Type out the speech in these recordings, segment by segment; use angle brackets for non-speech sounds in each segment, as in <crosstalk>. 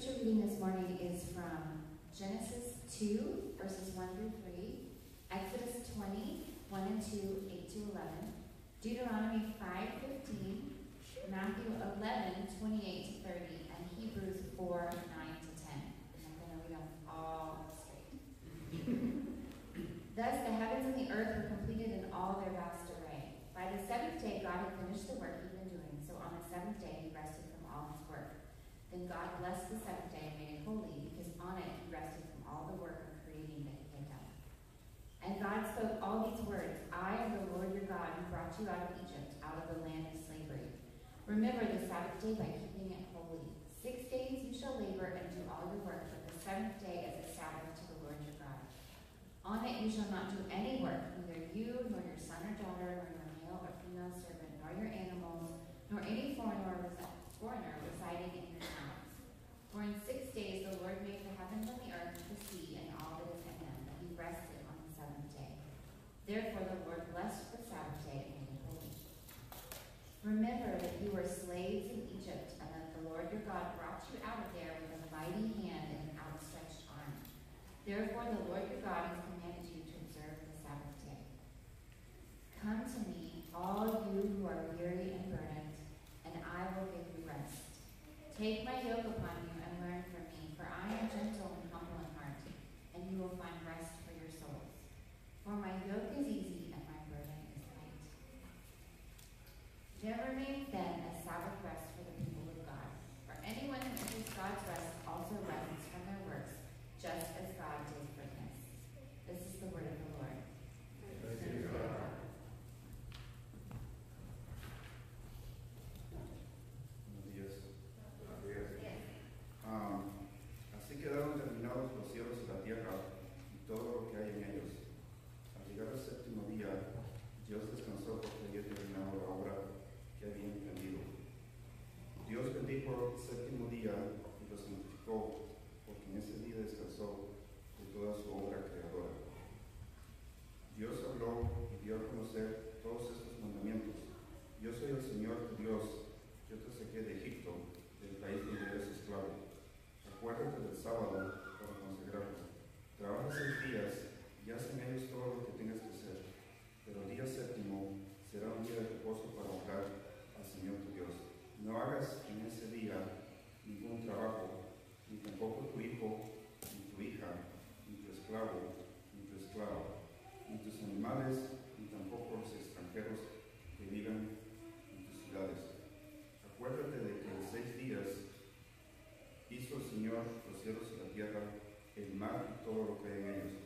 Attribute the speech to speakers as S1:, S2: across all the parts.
S1: scripture reading this morning is from Genesis 2, verses 1 through 3, Exodus 20, 1 and 2, 8 to 11, Deuteronomy 5, 15, Matthew 11, 28 to 30, and Hebrews 4, 9 to 10. And I'm going to read them all straight. <laughs> Thus the heavens and the earth were completed in all their vast array. By the seventh day God had finished the work he'd been doing, so on the seventh day he rested from all his work. Then God blessed the seventh day and made it holy, because on it he rested from all the work of creating that he had done. And God spoke all these words I am the Lord your God who brought you out of Egypt, out of the land of slavery. Remember the Sabbath day by keeping it holy. Six days you shall labor and do all your work, but the seventh day is a Sabbath to the Lord your God. On it you shall not do any work, neither you, nor your son or daughter, nor your male or female servant, nor your animals, nor any foreigner, residing in. For in six days the Lord made the heavens and the earth, the sea, and all that is in them, and he rested on the seventh day. Therefore the Lord blessed the Sabbath day and made it holy. Remember that you were slaves in Egypt, and that the Lord your God brought you out of there with a mighty hand and an outstretched arm. Therefore the Lord your God has commanded you to observe the Sabbath day. Come to me, all you who are weary and burdened, and I will give you rest. Take my yoke
S2: ni tu esclava, ni tus animales, ni tampoco los extranjeros que vivan en tus ciudades. Acuérdate de que en seis días hizo el Señor los cielos y la tierra, el mar y todo lo que hay en ellos,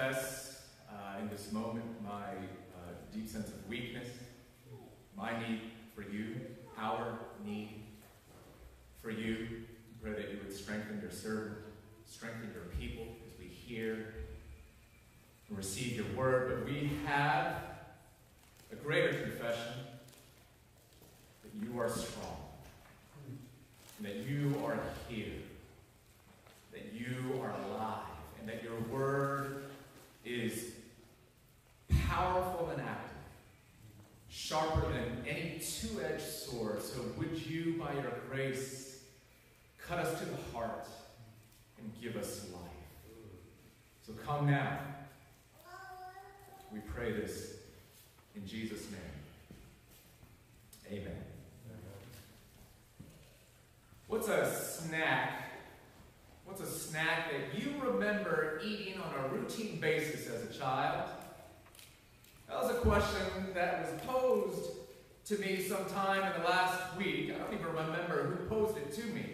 S3: Help us to know that you are here. And I confess
S4: in this moment my uh, deep sense of weakness, my need for you, our need for you. Pray that you would strengthen your servant, strengthen your people as we hear and receive your word. But we have a greater confession that you are strong, and that you are here, that you are alive, and that your word is powerful and active, sharper than any two edged sword. So would you, by your grace, cut us to the heart and give us life? So come now. We pray this in Jesus' name. Amen. What's a snack? What's a snack that you remember eating on a routine basis as a child? That was a question that was posed to me sometime in the last week. I don't even remember who posed it to me.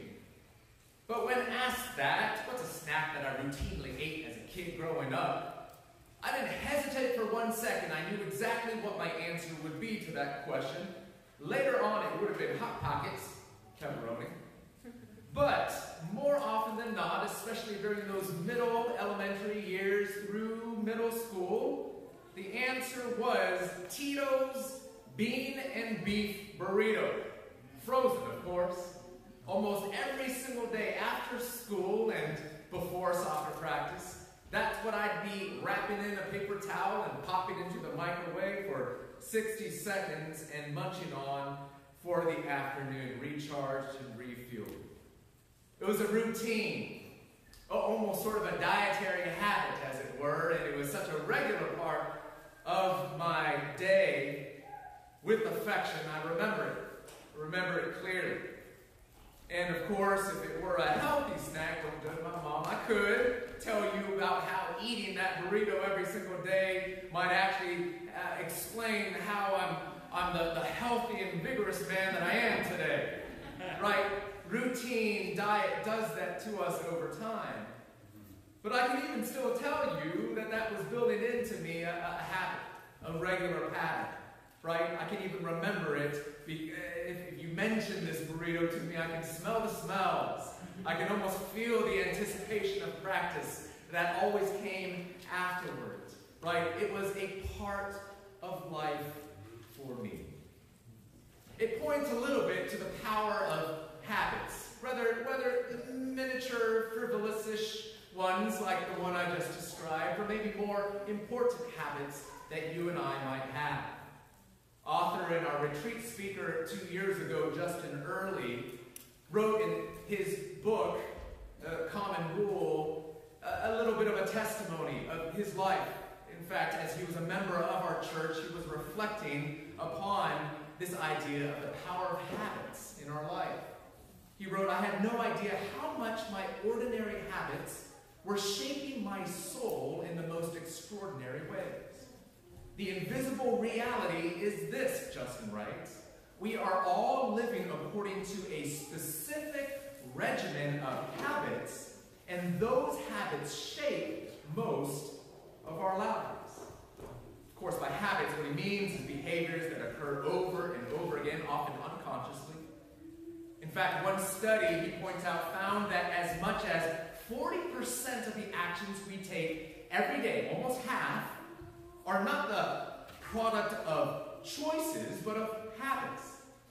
S4: But when asked that, what's a snack that I routinely ate as a kid growing up, I didn't hesitate for one second. I knew exactly what my answer would be to that question. Later on, it would have been Hot Pockets, pepperoni. But more often than not, especially during those middle elementary years through middle school, the answer was Tito's bean and beef burrito. Frozen, of course. Almost every single day after school and before soccer practice, that's what I'd be wrapping in a paper towel and popping into the microwave for 60 seconds and munching on for the afternoon, recharged and refueled. It was a routine, almost sort of a dietary habit, as it were, and it was such a regular part of my day with affection. I remember it. I remember it clearly. And of course, if it were a healthy snack, don't judge my mom, I could tell you about how eating that burrito every single day might actually uh, explain how I'm, I'm the, the healthy and vigorous man that I am today. <laughs> right? Routine diet does that to us over time. But I can even still tell you that that was building into me a, a habit, a regular pattern right? I can even remember it. Eh, if you mention this burrito to me, I can smell the smells. I can almost feel the anticipation of practice that always came afterwards, right? It was a part of life for me. It points a little bit to the power of habits, whether, whether miniature, frivolous-ish ones like the one I just described, or maybe more important habits that you and I might have author and our retreat speaker two years ago, Justin Earley, wrote in his book, uh, Common Rule, a, a little bit of a testimony of his life. In fact, as he was a member of our church, he was reflecting upon this idea of the power of habits in our life. He wrote, I had no idea how much my ordinary habits were shaping my soul in the most extraordinary ways. The invisible reality is this, Justin writes. We are all living according to a specific regimen of habits, and those habits shape most of our lives. Of course, by habits, what he means is behaviors that occur over and over again, often unconsciously. In fact, one study, he points out, found that as much as 40% of the actions we take every day, almost half, are not the product of choices, but of habits.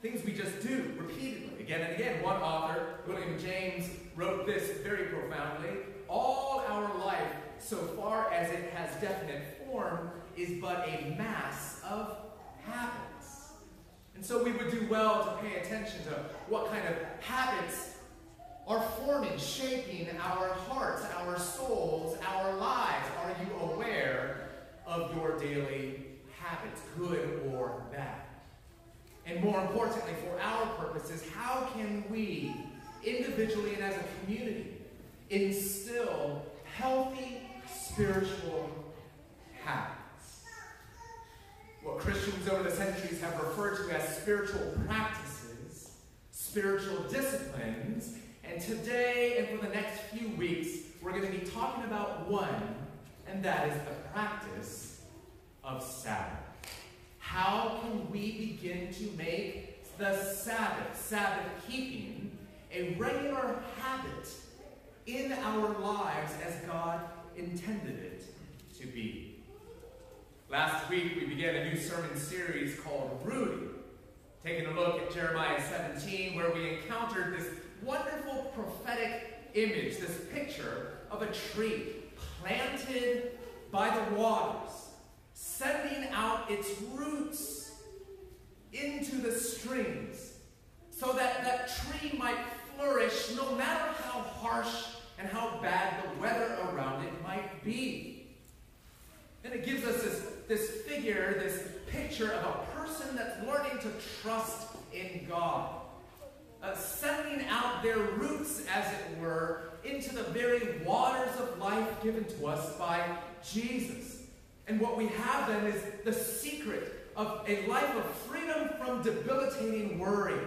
S4: Things we just do repeatedly, again and again. One author, William James, wrote this very profoundly All our life, so far as it has definite form, is but a mass of habits. And so we would do well to pay attention to what kind of habits are forming, shaping our hearts, our souls, our lives. Are you aware of your daily habits, good or bad. And more importantly, for our purposes, how can we, individually and as a community, instill healthy spiritual habits? What Christians over the centuries have referred to as spiritual practices, spiritual disciplines, and today and for the next few weeks, we're going to be talking about one and that is the practice of Sabbath. How can we begin to make the Sabbath, Sabbath keeping, a regular habit in our lives as God intended it to be? Last week we began a new sermon series called Rooting, taking a look at Jeremiah 17, where we encountered this wonderful prophetic image, this picture of a tree planted by the waters, sending out its roots into the streams, so that that tree might flourish no matter how harsh and how bad the weather around it might be. And it gives us this, this figure, this picture of a person that's learning to trust in God. Uh, sending out their roots, as it were, into the very waters of life given to us by Jesus. And what we have then is the secret of a life of freedom from debilitating worry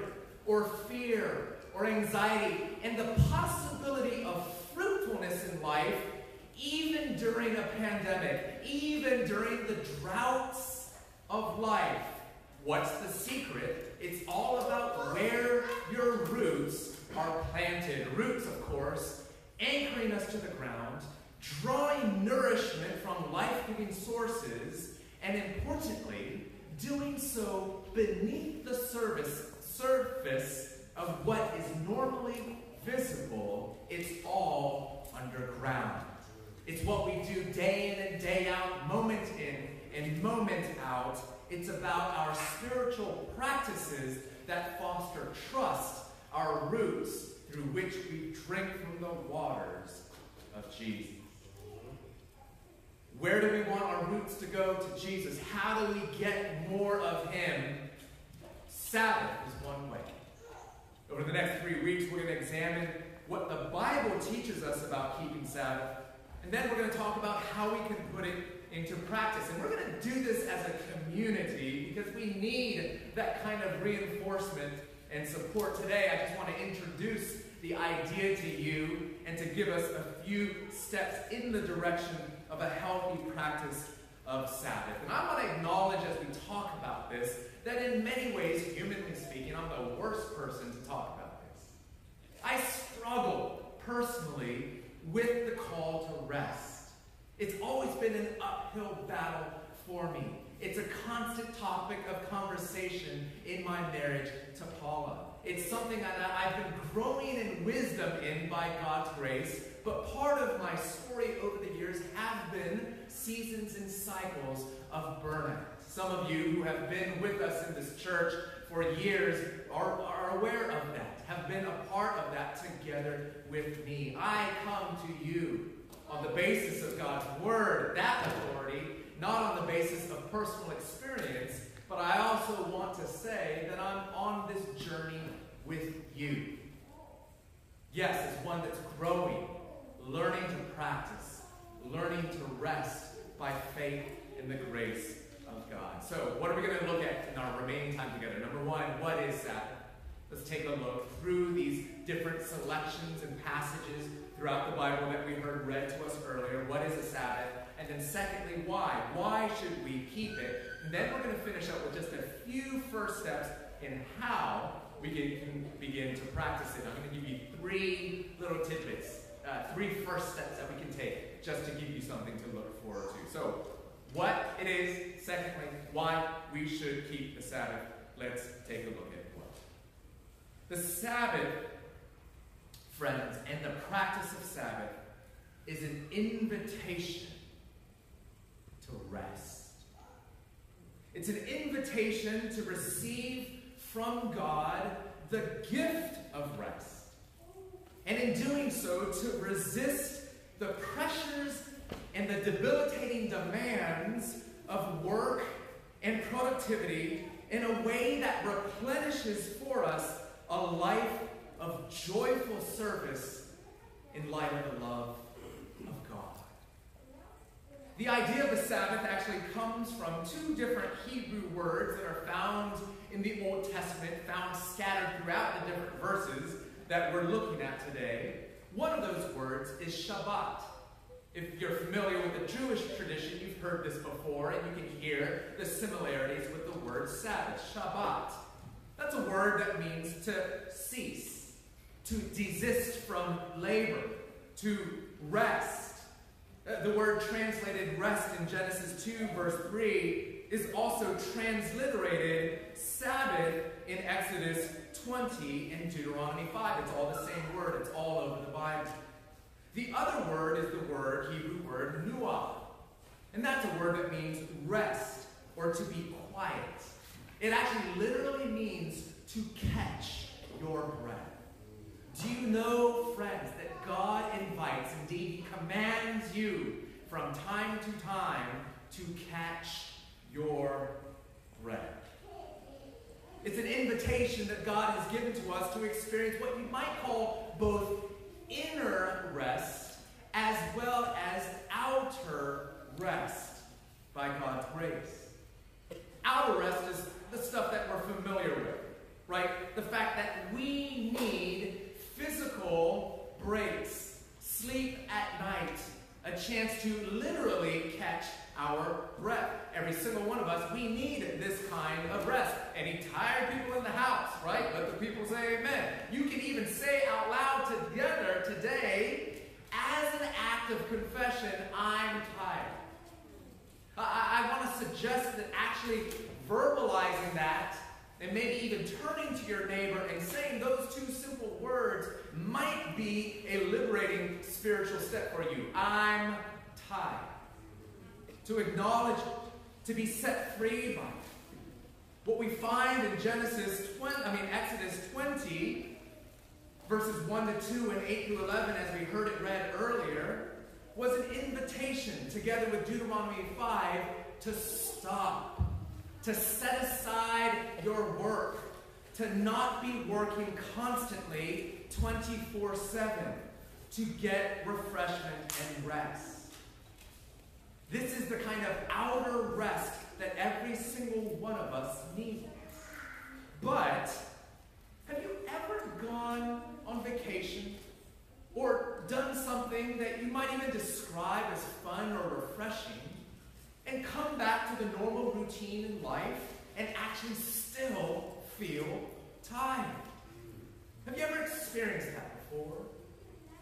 S4: or fear or anxiety and the possibility of fruitfulness in life even during a pandemic, even during the droughts of life. What's the secret? It's all about where your roots are planted. Roots, of course, anchoring us to the ground, drawing nourishment from life giving sources, and importantly, doing so beneath the service, surface of what is normally visible. It's all underground. It's what we do day in and day out, moment in and moment out. It's about our spiritual practices that foster trust, our roots through which we drink from the waters of Jesus. Where do we want our roots to go to Jesus? How do we get more of Him? Sabbath is one way. Over the next three weeks, we're going to examine what the Bible teaches us about keeping Sabbath and then we're going to talk about how we can put it into practice. And we're going to do this as a community because we need that kind of reinforcement and support. Today, I just want to introduce the idea to you and to give us a few steps in the direction of a healthy practice of Sabbath. And I want to acknowledge as we talk about this that in many ways, humanly speaking, I'm the worst person to talk about this. I struggle personally with the call to rest. It's always been an uphill battle for me. It's a constant topic of conversation in my marriage to Paula. It's something that I've been growing in wisdom in by God's grace, but part of my story over the years have been seasons and cycles of burnout. Some of you who have been with us in this church for years are, are aware of that, have been a part of that together with me. I come to you on the basis of God's word, that authority, not on the basis of personal experience, but I also want to say that I'm on this journey with you. Yes, it's one that's growing, learning to practice, learning to rest by faith in the grace of God. So, what are we going to look at in our remaining time together? Number one, what is Sabbath? Let's take a look through these different selections and passages throughout the Bible that we heard read to us earlier. What is a Sabbath? And then, secondly, why? Why should we keep it? And then we're going to finish up with just a few first steps in how we can begin to practice it. I'm going to give you three little tidbits, uh, three first steps that we can take just to give you something to look forward to. So, what it is, secondly, why we should keep the Sabbath. Let's take a look at what. The Sabbath, friends, and the practice of Sabbath is an invitation to rest. It's an invitation to receive from God the gift of rest. And in doing so, to resist the pressures and the debilitating demands of work and productivity in a way that replenishes for us a life of joyful service in light of the love. The idea of the Sabbath actually comes from two different Hebrew words that are found in the Old Testament, found scattered throughout the different verses that we're looking at today. One of those words is Shabbat. If you're familiar with the Jewish tradition, you've heard this before, and you can hear the similarities with the word Sabbath, Shabbat. That's a word that means to cease, to desist from labor, to rest. Uh, the word translated rest in Genesis 2, verse 3, is also transliterated Sabbath in Exodus 20 and Deuteronomy 5. It's all the same word, it's all over the Bible. The other word is the word, Hebrew word, nuah. And that's a word that means rest or to be quiet. It actually literally means to catch your breath. Do you know, friends, God invites, indeed, He commands you from time to time to catch your breath? It's an invitation that God has given to us to experience what you might call both inner rest as well as outer rest by God's grace. Outer rest is the stuff that we're familiar with, right? The fact that we need physical breaks, sleep at night, a chance to literally catch our breath. Every single one of us, we need this kind of rest. Any tired people in the house, right? Let the people say amen. You can even say out loud together today, as an act of confession, I'm tired. I, I want to suggest that actually verbalizing that and maybe even turning to your neighbor and saying those two simple words might be a liberating spiritual step for you. I'm tired to acknowledge it, to be set free by it. What we find in Genesis 20, I mean Exodus 20, verses 1 to 2 and 8 to 11, as we heard it read earlier, was an invitation, together with Deuteronomy 5, to stop, to set aside your work, to not be working constantly 24 7, to get refreshment and rest. This is the kind of outer rest that every single one of us needs. But have you ever gone on vacation or done something that you might even describe as fun or refreshing and come back to the normal routine in life and actually still feel tired? Have you ever experienced that before?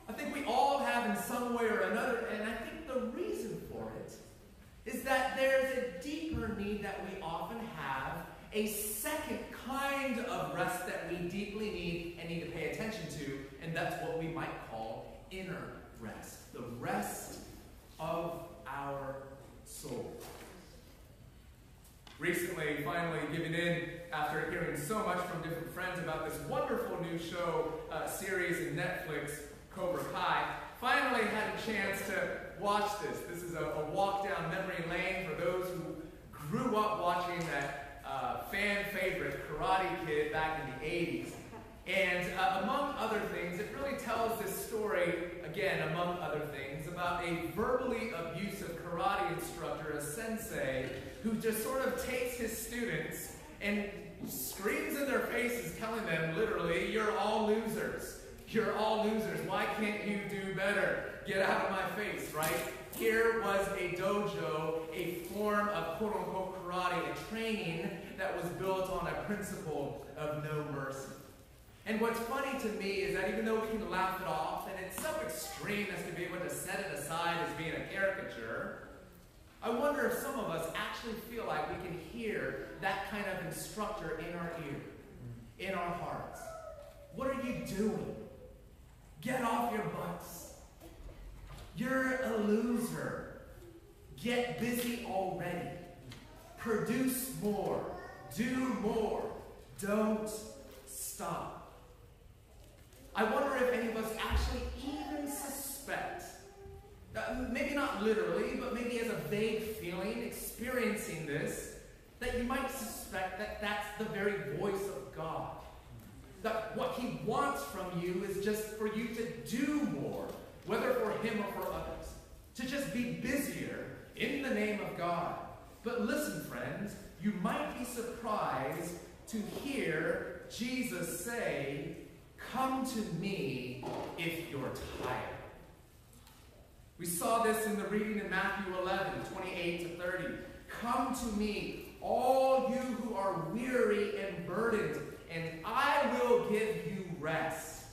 S4: I think we all have in some way or another, and I think the reason for it is that there's a deeper need that we often have, a second kind of rest that we deeply need and need to pay attention to, and that's what we might call inner rest, the rest of our soul. Recently, finally giving in after hearing so much from different friends about this wonderful new show uh, series in Netflix, Cobra Kai, finally had a chance to watch this. This is a, a, walk down memory lane for those who grew up watching that uh, fan favorite Karate Kid back in the 80s. And uh, among other things, it tells this story, again, among other things, about a verbally abusive karate instructor, a sensei, who just sort of takes his students and screams in their faces, telling them literally, You're all losers. You're all losers. Why can't you do better? Get out of my face, right? Here was a dojo, a form of quote unquote karate, a training that was built on a principle of no mercy. And what's funny to me is that even though we can laugh it off, and it's so extreme as to be able to set it aside as being a caricature, I wonder if some of us actually feel like we can hear that kind of instructor in our ear, in our hearts. What are you doing? Get off your butts. You're a loser. Get busy already. Produce more. Do more. Don't stop. I wonder if any of us actually even suspect, uh, maybe not literally, but maybe as a vague feeling, experiencing this, that you might suspect that that's the very voice of God that what he wants from you is just for you to do more, whether for him or for others. To just be busier in the name of God. But listen, friends, you might be surprised to hear Jesus say, Come to me if you're tired. We saw this in the reading in Matthew 11, 28 to 30. Come to me, all you who are weary and burdened, and I will give you rest.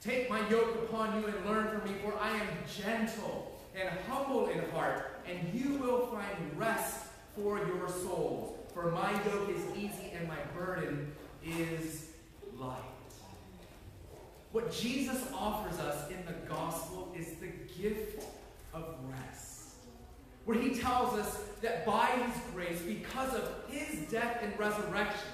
S4: Take my yoke upon you and learn from me, for I am gentle and humble in heart, and you will find rest for your souls. For my yoke is easy and my burden is light. What Jesus offers us in the gospel is the gift of rest. Where he tells us that by his grace, because of his death and resurrection,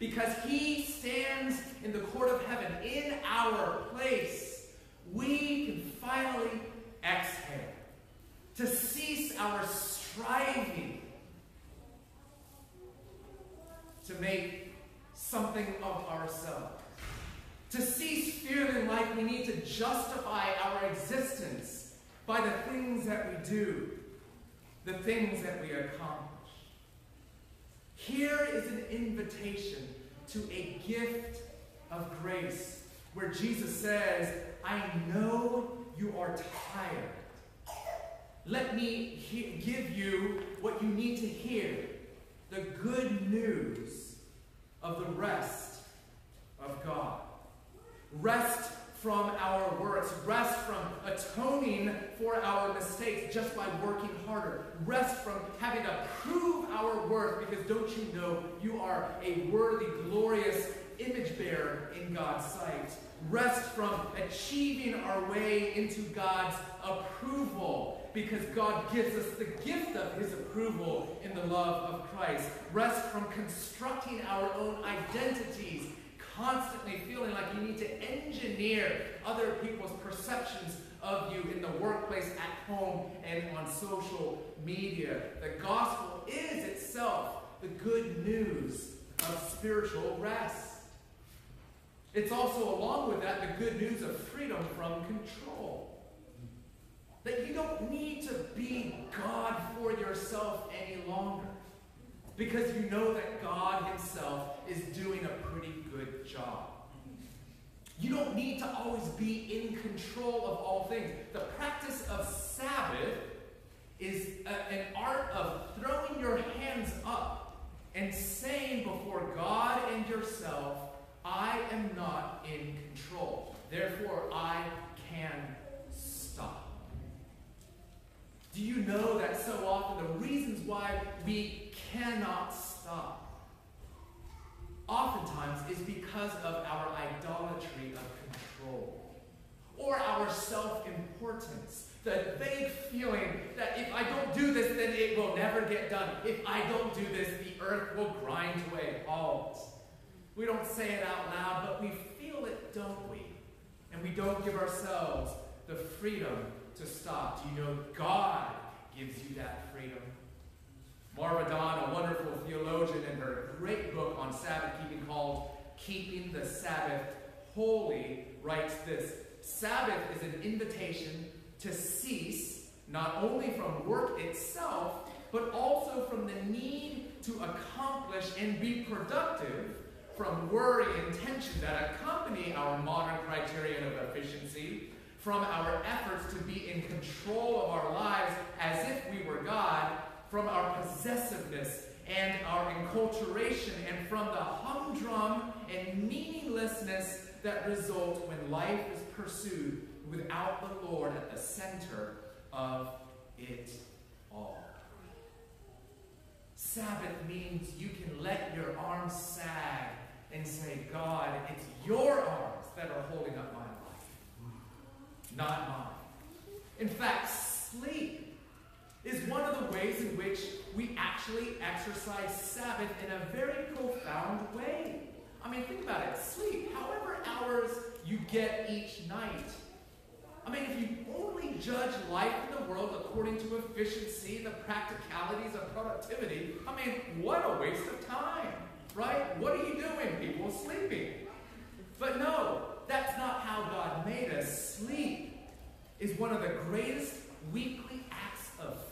S4: because he stands in the court of heaven in our place, we can finally exhale, to cease our striving to make something of ourselves to cease feeling like we need to justify our existence by the things that we do, the things that we accomplish. Here is an invitation to a gift of grace where Jesus says, I know you are tired. Let me give you what you need to hear the good news of the rest of God. Rest from our works. Rest from atoning for our mistakes just by working harder. Rest from having to prove our worth because don't you know you are a worthy, glorious image bearer in God's sight. Rest from achieving our way into God's approval because God gives us the gift of his approval in the love of Christ. Rest from constructing our own identities constantly feeling like you need to engineer other people's perceptions of you in the workplace, at home, and on social media. The gospel is itself the good news of spiritual rest. It's also, along with that, the good news of freedom from control. That you don't need to be God for yourself any longer because you know that God Himself is doing a pretty good job. You don't need to always be in control of all things. The practice of Sabbath is a, an art of throwing your hands up and saying before God and yourself, I am not in control. Therefore, I can stop. Do you know that so often the reasons why we cannot stop oftentimes is because of our idolatry of control or our self importance. The vague feeling that if I don't do this, then it will never get done. If I don't do this, the earth will grind to a halt. We don't say it out loud, but we feel it, don't we? And we don't give ourselves the freedom to stop. Do you know God gives you that freedom? Marva Dawn, a wonderful theologian, in her great book on Sabbath keeping called Keeping the Sabbath Holy, writes this Sabbath is an invitation to cease not only from work itself, but also from the need to accomplish and be productive from worry and tension that accompany our modern criterion of efficiency, from our efforts to be in control of our lives as if we were God, from our possessiveness and our enculturation, and from the humdrum and meaninglessness that result when life is pursued without the Lord at the center of it all. Sabbath means you can let your arms sag and say, God, it's your arms that are holding up my life, not mine. In fact, sleep is one of the ways in which we actually exercise Sabbath in a very profound way. I mean, think about it. Sleep, however hours you get each night. I mean, if you only judge life in the world according to efficiency, the practicalities of productivity, I mean, what a waste of time, right? What are you doing? People sleeping. But no, that's not how God made us. Sleep is one of the greatest weekly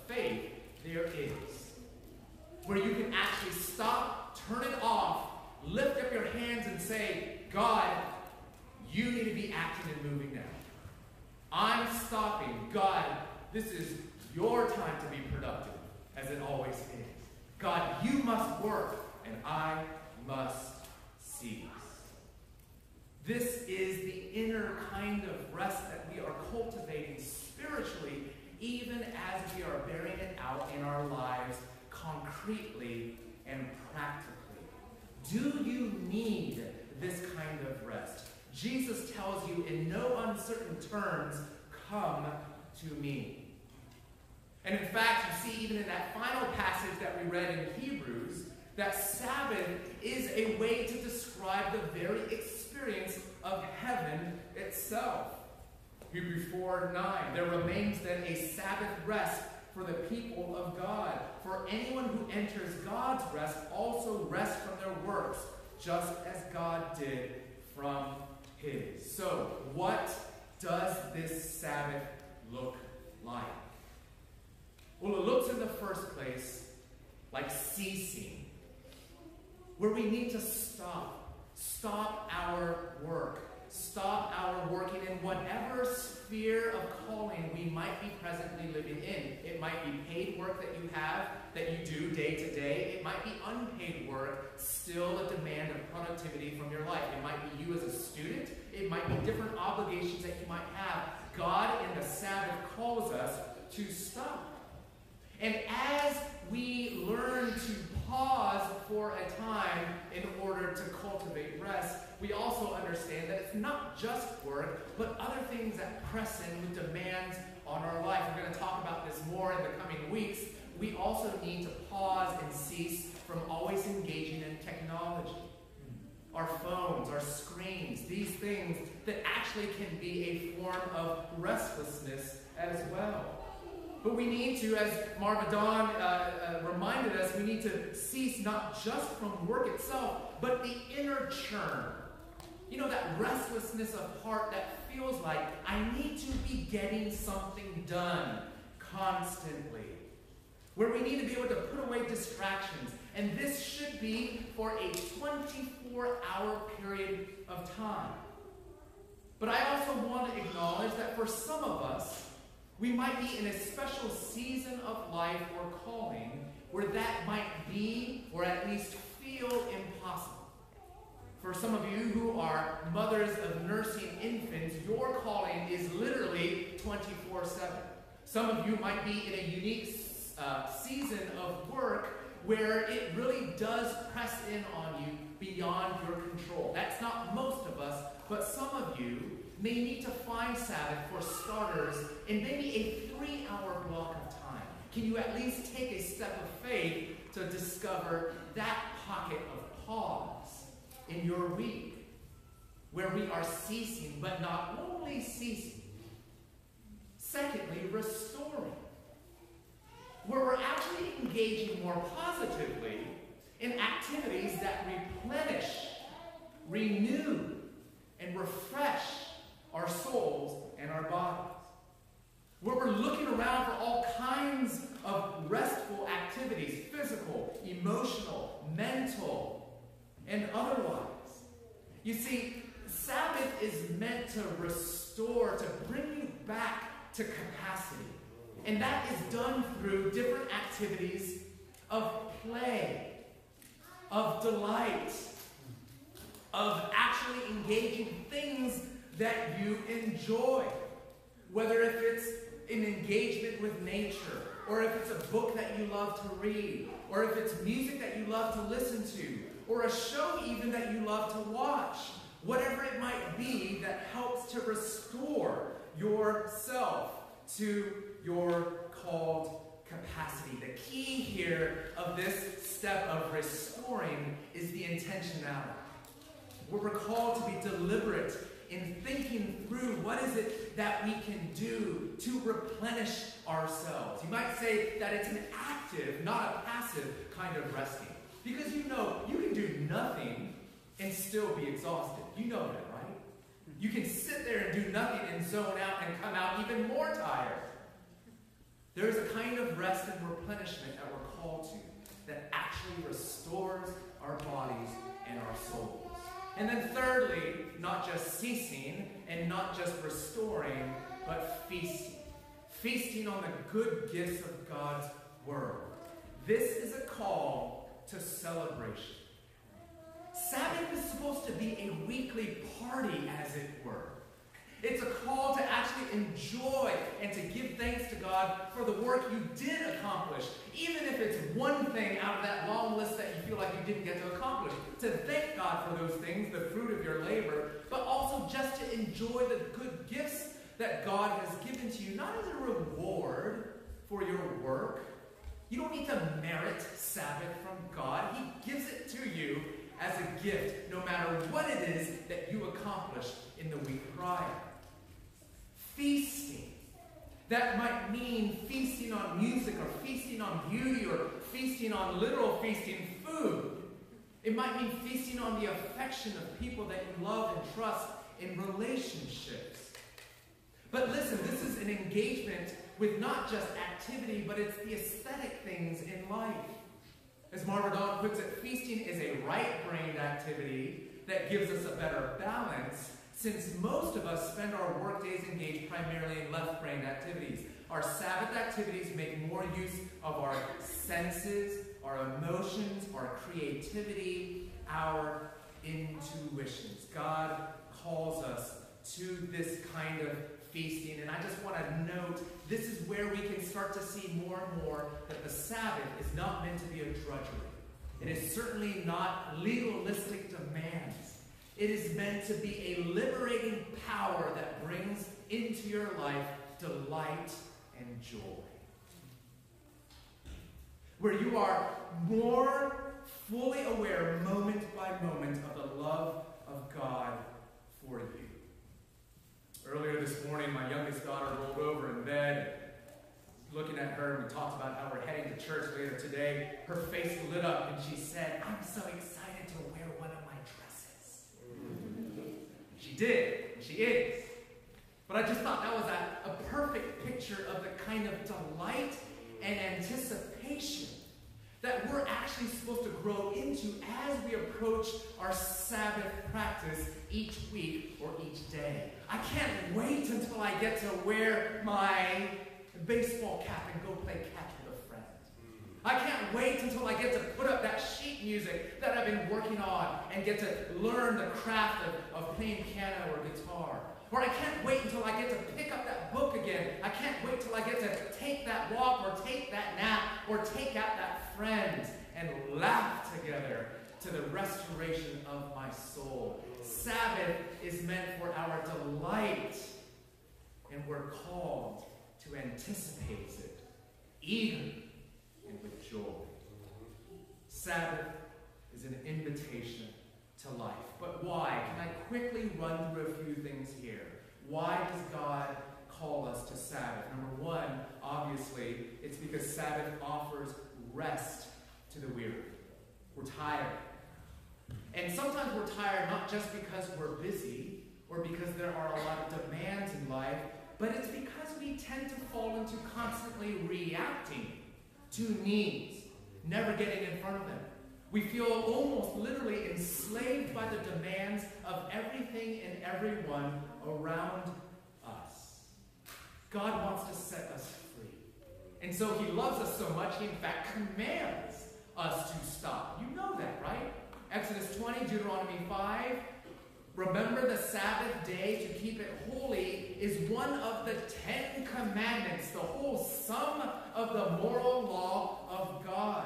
S4: faith there is. Where you can actually stop, turn it off, lift up your hands and say, God, you need to be acting and moving now. I'm stopping. God, This is your time to be productive, as it always is. God, you must work, and I must cease. This is the inner kind of rest that we are cultivating spiritually, even as we are bearing it out in our lives concretely and practically. Do you need this kind of rest? Jesus tells you in no uncertain terms, Come to me. And in fact, you see, even in that final passage that we read in Hebrews, that Sabbath is a way to describe the very experience of heaven itself. Hebrews 4 9. There remains then a Sabbath rest for the people of God. For anyone who enters God's rest also rests from their works, just as God did from his. So, what does this Sabbath look like? Well, it looks in the first place like ceasing, where we need to stop. Stop our work. Stop our working in whatever sphere of calling we might be presently living in. It might be paid work that you have, that you do day to day. It might be unpaid work, still a demand of productivity from your life. It might be you as a student. It might be different obligations that you might have. God in the Sabbath calls us to stop. And as we learn to pause for a time in order to cultivate rest, we also understand that it's not just work, but other things that press in with demands on our life. We're going to talk about this more in the coming weeks. We also need to pause and cease from always engaging in technology. Our phones, our screens, these things that actually can be a form of restlessness as well. But we need to, as Marva Dawn uh, uh, reminded us, we need to cease not just from work itself, but the inner churn. You know, that restlessness of heart that feels like I need to be getting something done constantly. Where we need to be able to put away distractions. And this should be for a 24 hour period of time. But I also want to acknowledge that for some of us, we might be in a special season of life or calling where that might be, or at least feel, impossible. For some of you who are mothers of nursing infants, your calling is literally 24 7. Some of you might be in a unique uh, season of work where it really does press in on you beyond your control. That's not most of us, but some of you may need to find Sabbath for starters in maybe a three hour block of time. Can you at least take a step of faith to discover that pocket of pause in your week where we are ceasing, but not only ceasing, secondly, restoring, where we're actually engaging more positively in activities that replenish, renew, and refresh our souls, and our bodies. Where we're looking around for all kinds of restful activities physical, emotional, mental, and otherwise. You see, Sabbath is meant to restore, to bring you back to capacity. And that is done through different activities of play, of delight, of actually engaging things that you enjoy. Whether if it's an engagement with nature, or if it's a book that you love to read, or if it's music that you love to listen to, or a show even that you love to watch. Whatever it might be that helps to restore yourself to your called capacity. The key here of this step of restoring is the intentionality. We're called to be deliberate in thinking through what is it that we can do to replenish ourselves. You might say that it's an active, not a passive kind of resting. Because you know, you can do nothing and still be exhausted. You know that, right? You can sit there and do nothing and zone out and come out even more tired. There is a kind of rest and replenishment that we're called to that actually restores our bodies and our souls. And then, thirdly, not just ceasing and not just restoring, but feasting. feasting on the good gifts of God's Word. This is a call to celebration. Sabbath is supposed to be a weekly party, as it were. It's a call to actually enjoy and to give thanks to God for the work you did accomplish, even if it's one thing out of that long list that you feel like you didn't get to accomplish. To thank God for those things, the fruit of your labor, but also just to enjoy the good gifts that God has given to you, not as a reward for your work. You don't need to merit Sabbath from God, He gives it to you as a gift, no matter what it is that you accomplish in the week prior feasting. That might mean feasting on music or feasting on beauty or feasting on literal feasting food. It might mean feasting on the affection of people that you love and trust in relationships. But listen, this is an engagement with not just activity, but it's the aesthetic things in life. As Marva Dawn puts it, feasting is a right brained activity that gives us a better balance since most of us spend our workdays engaged primarily in left brain activities. Our Sabbath activities make more use of our senses, our emotions, our creativity, our intuitions. God calls us to this kind of feasting. And I just want to note this is where we can start to see more and more that the Sabbath is not meant to be a drudgery. It is certainly not legalistic demands. It is meant to be a liberating power that brings into your life delight and joy. Where you are more fully aware, moment by moment, of the love of God for you. Earlier this morning, my youngest daughter rolled over in bed. Looking at her, and we talked about how we're heading to church later today. Her face lit up, and she said, I'm so excited to wear one of my dresses. She did, and she is. But I just thought that was a, a perfect picture of the kind of delight and anticipation that we're actually supposed to grow into as we approach our Sabbath practice each week or each day. I can't wait until I get to wear my baseball cap and go play catch with a friend. Mm. I can't wait until I get to put up that sheet music that I've been working on and get to learn the craft of, of playing piano or guitar. Or I can't wait until I get to pick up that book again. I can't wait till I get to take that walk or take that nap or take out that friend and laugh together to the restoration of my soul. Sabbath is meant for our delight, and we're called to anticipate it, eagerly and with joy. Sabbath is an invitation to life. But why? Can I quickly run through a few things here? Why does God call us to Sabbath? Number one, obviously, it's because Sabbath offers rest to the weary. We're tired. And sometimes we're tired not just because we're busy or because there are a lot of demands in life, but it's because we tend to fall into constantly reacting to needs, never getting in front of them. We feel almost literally enslaved by the demands of everything and everyone around us. God wants to set us free. And so he loves us so much, he in fact commands us to stop. You know that, right? Exodus 20, Deuteronomy 5, Remember the Sabbath day to keep it holy is one of the Ten Commandments, the whole sum of the moral law of God.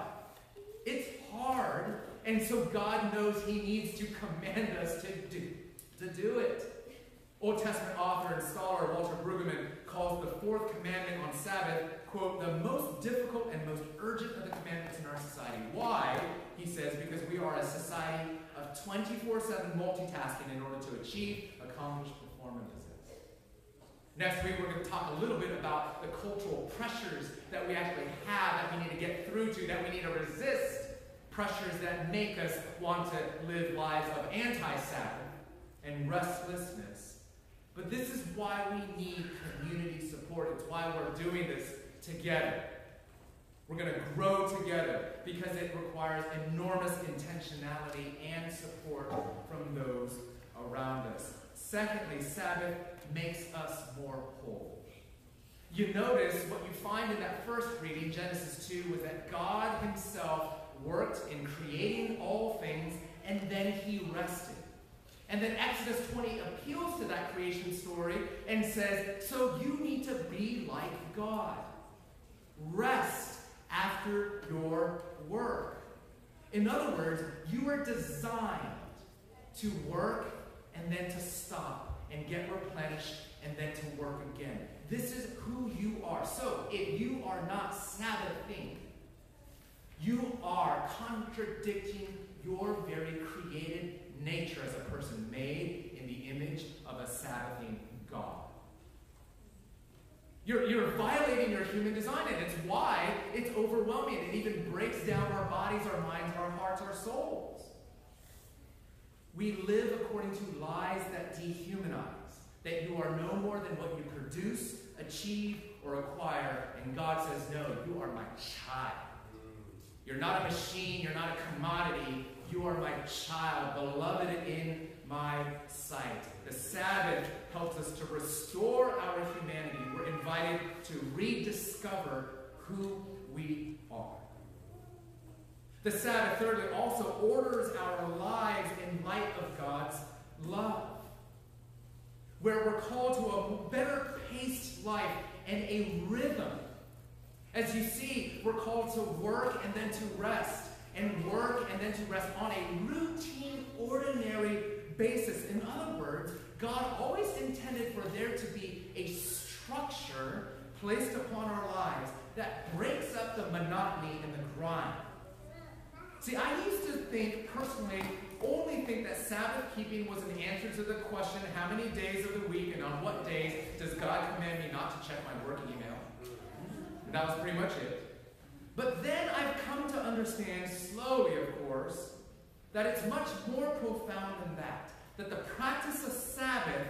S4: It's hard, and so God knows He needs to command us to do, to do it. Old Testament author and scholar Walter Brueggemann calls the fourth commandment on Sabbath, quote, the most difficult and most urgent of the commandments in our society. Why? He says, because we are a society of 24 7 multitasking in order to achieve, accomplish, perform, and possess. Next week, we're going to talk a little bit about the cultural pressures that we actually have that we need to get through to, that we need to resist. Pressures that make us want to live lives of anti Sabbath and restlessness. But this is why we need community support. It's why we're doing this together. We're going to grow together because it requires enormous intentionality and support from those around us. Secondly, Sabbath makes us more whole. You notice what you find in that first reading, Genesis 2, was that God Himself worked in creating all things and then He rested. And then Exodus 20 appeals to that creation story and says, So you need to be like God. Rest after your work. In other words, you are designed to work and then to stop and get replenished and then to work again. This is who you are. So if you are not Sabbathing, you are contradicting your very created nature as a person made in the image of a Sabbathing God. You're, you're violating your human design, and it's why it's overwhelming. It even breaks down our bodies, our minds, our hearts, our souls. We live according to lies that dehumanize, that you are no more than what you produce, achieve, or acquire. And God says, No, you are my child. You're not a machine, you're not a commodity. You are my child, beloved in my sight. The Sabbath helps us to restore our humanity. We're invited to rediscover who we are. The Sabbath, thirdly, also orders our lives in light of God's love, where we're called to a better paced life and a rhythm. As you see, we're called to work and then to rest, and work and then to rest on a routine, ordinary basis. In other words, God always intended for there to be a structure placed upon our lives that breaks up the monotony and the grind. See, I used to think personally, only think that Sabbath keeping was an answer to the question how many days of the week and on what days does God command me not to check my work email? That was pretty much it. But then I've come to understand, slowly of course, that it's much more profound than that. That the practice of Sabbath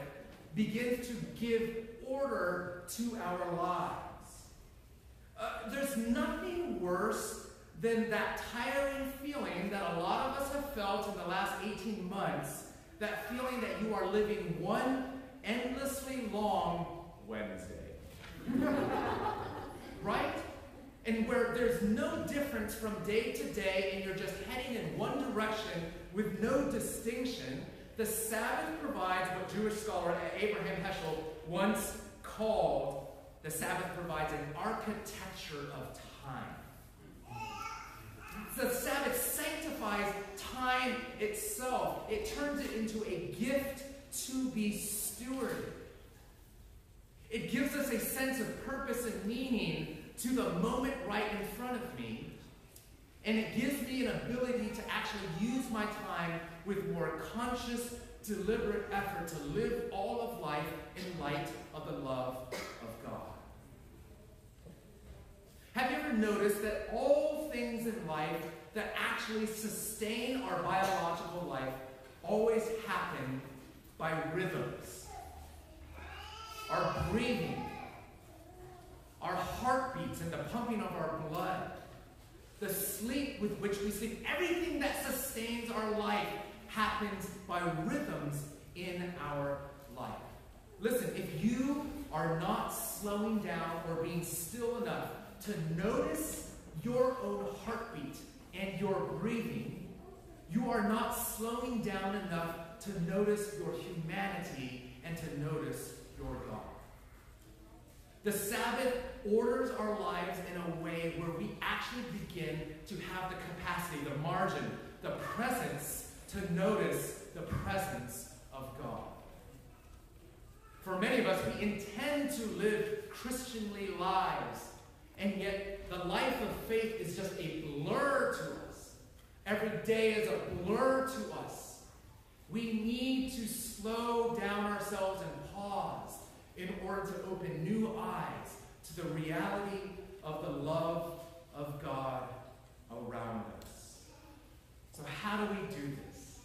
S4: begins to give order to our lives. Uh, there's nothing worse than that tiring feeling that a lot of us have felt in the last 18 months that feeling that you are living one endlessly long Wednesday. <laughs> right? And where there's no difference from day to day and you're just heading in one direction with no distinction, the Sabbath provides what Jewish scholar Abraham Heschel once called the Sabbath provides an architecture of time. The Sabbath sanctifies time itself. It turns it into a gift to be stewarded. It gives us a sense of purpose and meaning to the moment right in front of me. And it gives me an ability to actually use my time with more conscious, deliberate effort to live all of life in light of the love of God. Have you ever noticed that all things in life that actually sustain our biological life always happen by rhythms? Our breathing, our heartbeats, and the pumping of our blood, the sleep with which we sleep, everything that sustains our life happens by rhythms in our life. Listen, if you are not slowing down or being still enough to notice your own heartbeat and your breathing, you are not slowing down enough to notice your humanity and to notice your God. The Sabbath orders our lives in a way where we actually begin to have the capacity, the margin, the presence to notice the presence of God. For many of us, we intend to live Christianly lives and yet, the life of faith is just a blur to us. Every day is a blur to us. We need to slow down ourselves and pause in order to open new eyes to the reality of the love of God around us. So, how do we do this?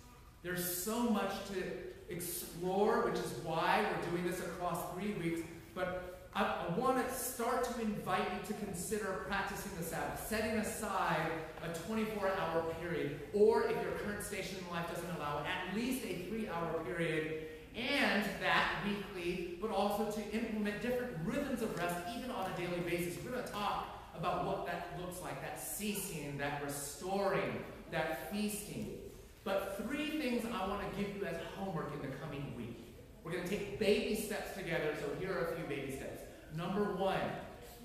S4: There's so much to explore, which is why we're doing this across three weeks. But I, want to start to invite you to consider practicing the Sabbath, setting aside a 24 hour period, or if your current station in life doesn't allow, at least a three hour period and that weekly, but also to implement different rhythms of rest, even on a daily basis. We're going to talk about what that looks like that ceasing, that restoring, that feasting. But three things I want to give you as homework in the coming week. We're going to take baby steps together, so here are a few baby steps. Number one,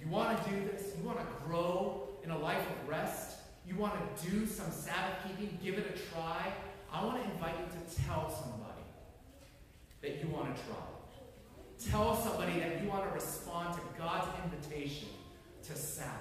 S4: you want to do this, you want to grow in a life of rest, you want to do some Sabbath keeping, give it a try. I want to invite you to tell somebody that you want to try. Tell somebody that you want to respond to God's invitation to Sabbath.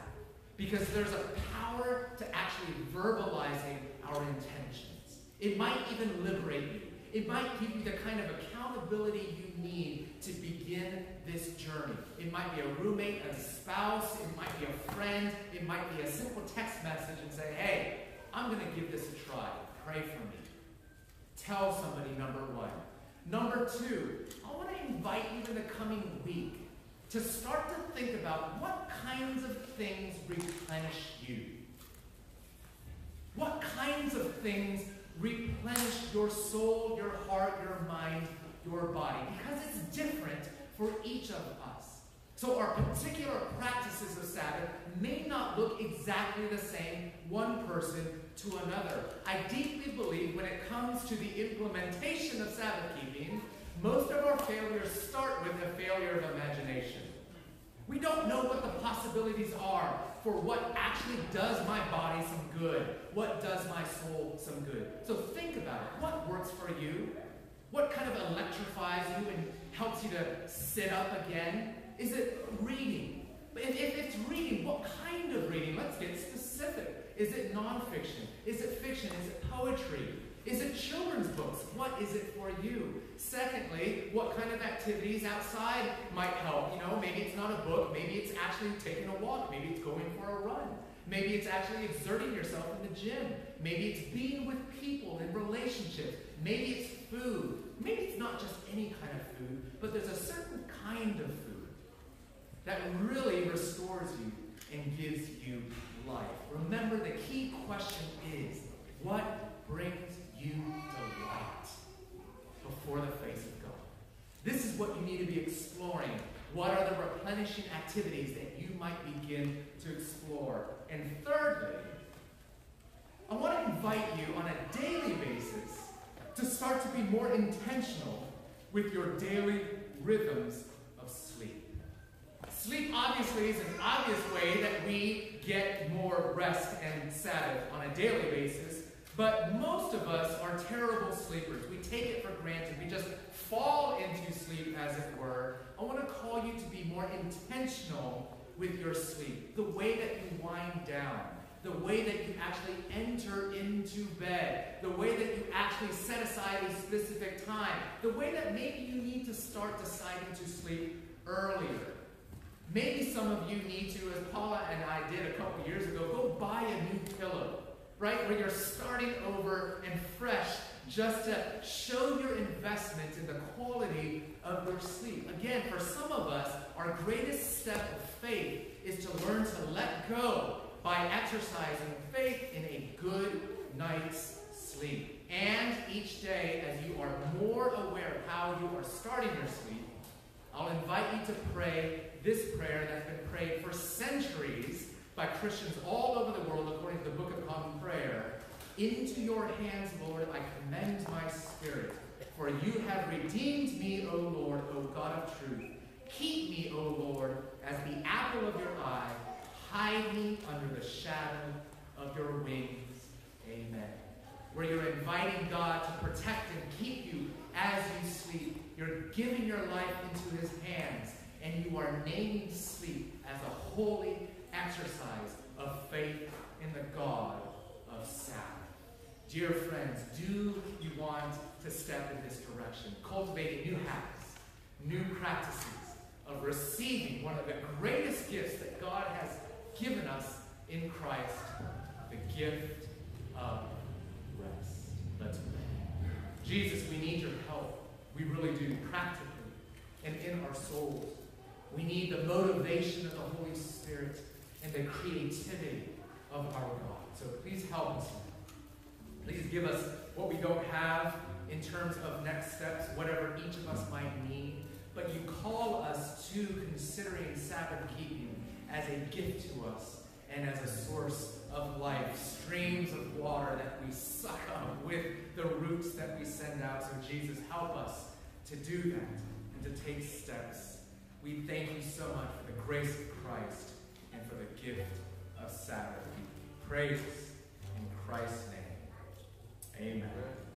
S4: Because there's a power to actually verbalizing our intentions. It might even liberate you. It might give you the kind of accountability you need to begin this journey. It might be a roommate, a spouse, it might be a friend, it might be a simple text message and say, hey, I'm going to give this a try. Pray for me. Tell somebody, number one. Number two, I want to invite you in the coming week to start to think about what kinds of things replenish you. What kinds of things replenish your soul, your heart, your mind, your body? Because it's different for each of us. So our particular practices of Sabbath may not look exactly the same one person to another. I deeply believe when it comes to the implementation of Sabbath keeping, most of our failures start with a failure of imagination. We don't know what the possibilities are for what actually does my body some good, what does my soul some good. So think about it. What works for you? What kind of electrifies you and helps you to sit up again? Is it reading? If, if it's reading, what kind of reading? Let's get specific. Is it nonfiction? Is it fiction? Is it poetry? Is it children's books? What is it for you? Secondly, what kind of activities outside might help? You know, maybe it's not a book, maybe it's actually taking a walk, maybe it's going for a run. Maybe it's actually exerting yourself in the gym. Maybe it's being with people in relationships. Maybe it's food. Maybe it's not just any kind of food, but there's a certain kind of food that really restores you and gives you life. Remember, the key question is what brings you delight before the face of God? This is what you need to be exploring. What are the replenishing activities that you might begin to explore? And thirdly, I want to invite you on a daily basis to start to be more intentional with your daily rhythms of sleep. Sleep obviously is an obvious way that we get more rest and Sabbath on a daily basis, but most of us are terrible sleepers. We take it for granted. We just fall into sleep, as it were. I want to call you to be more intentional with your sleep, the way that you wind down, the way that you actually enter into bed, the way that you actually set aside a specific time, the way that maybe you need to start deciding to sleep earlier. Maybe some of you need to, as Paula and I did a couple years ago, go buy a new pillow, right? Where you're starting over and fresh just to show your investment in the quality of your sleep. Again, for some of us, our greatest step of faith is to learn to let go by exercising faith in a good night's sleep. And each day, as you are more aware of how you are starting your sleep, I'll invite you to pray this prayer that's been prayed for centuries by Christians all over the world according to the Book of Common Prayer. Into your hands, Lord, I commend my spirit. For you have redeemed me, O Lord, O God of truth. Keep me, O Lord, as the apple of your eye. Hide me under the shadow of your wings. Amen. Where you're inviting God to protect and keep you as you sleep. You're giving your life into his hands, naming sleep as a holy exercise of faith in the God of Sabbath. Dear friends, do you want to step in this direction? Cultivating new habits, new practices of receiving one of the greatest gifts that God has given us in Christ, the gift of rest. Let's pray. Jesus, we need your help. We really do, practically and in our souls. We need the motivation of the Holy Spirit and the creativity of our God. So please help us. Please give us what we don't have in terms of next steps, whatever each of us might need. But you call us to considering Sabbath keeping as a gift to us and as a source of life, streams of water that we suck up with the roots that we send out. So, Jesus, help us to do that and to take steps. We thank you so much for the grace of Christ and for the gift of Sabbath. Praise in Christ's name. Amen.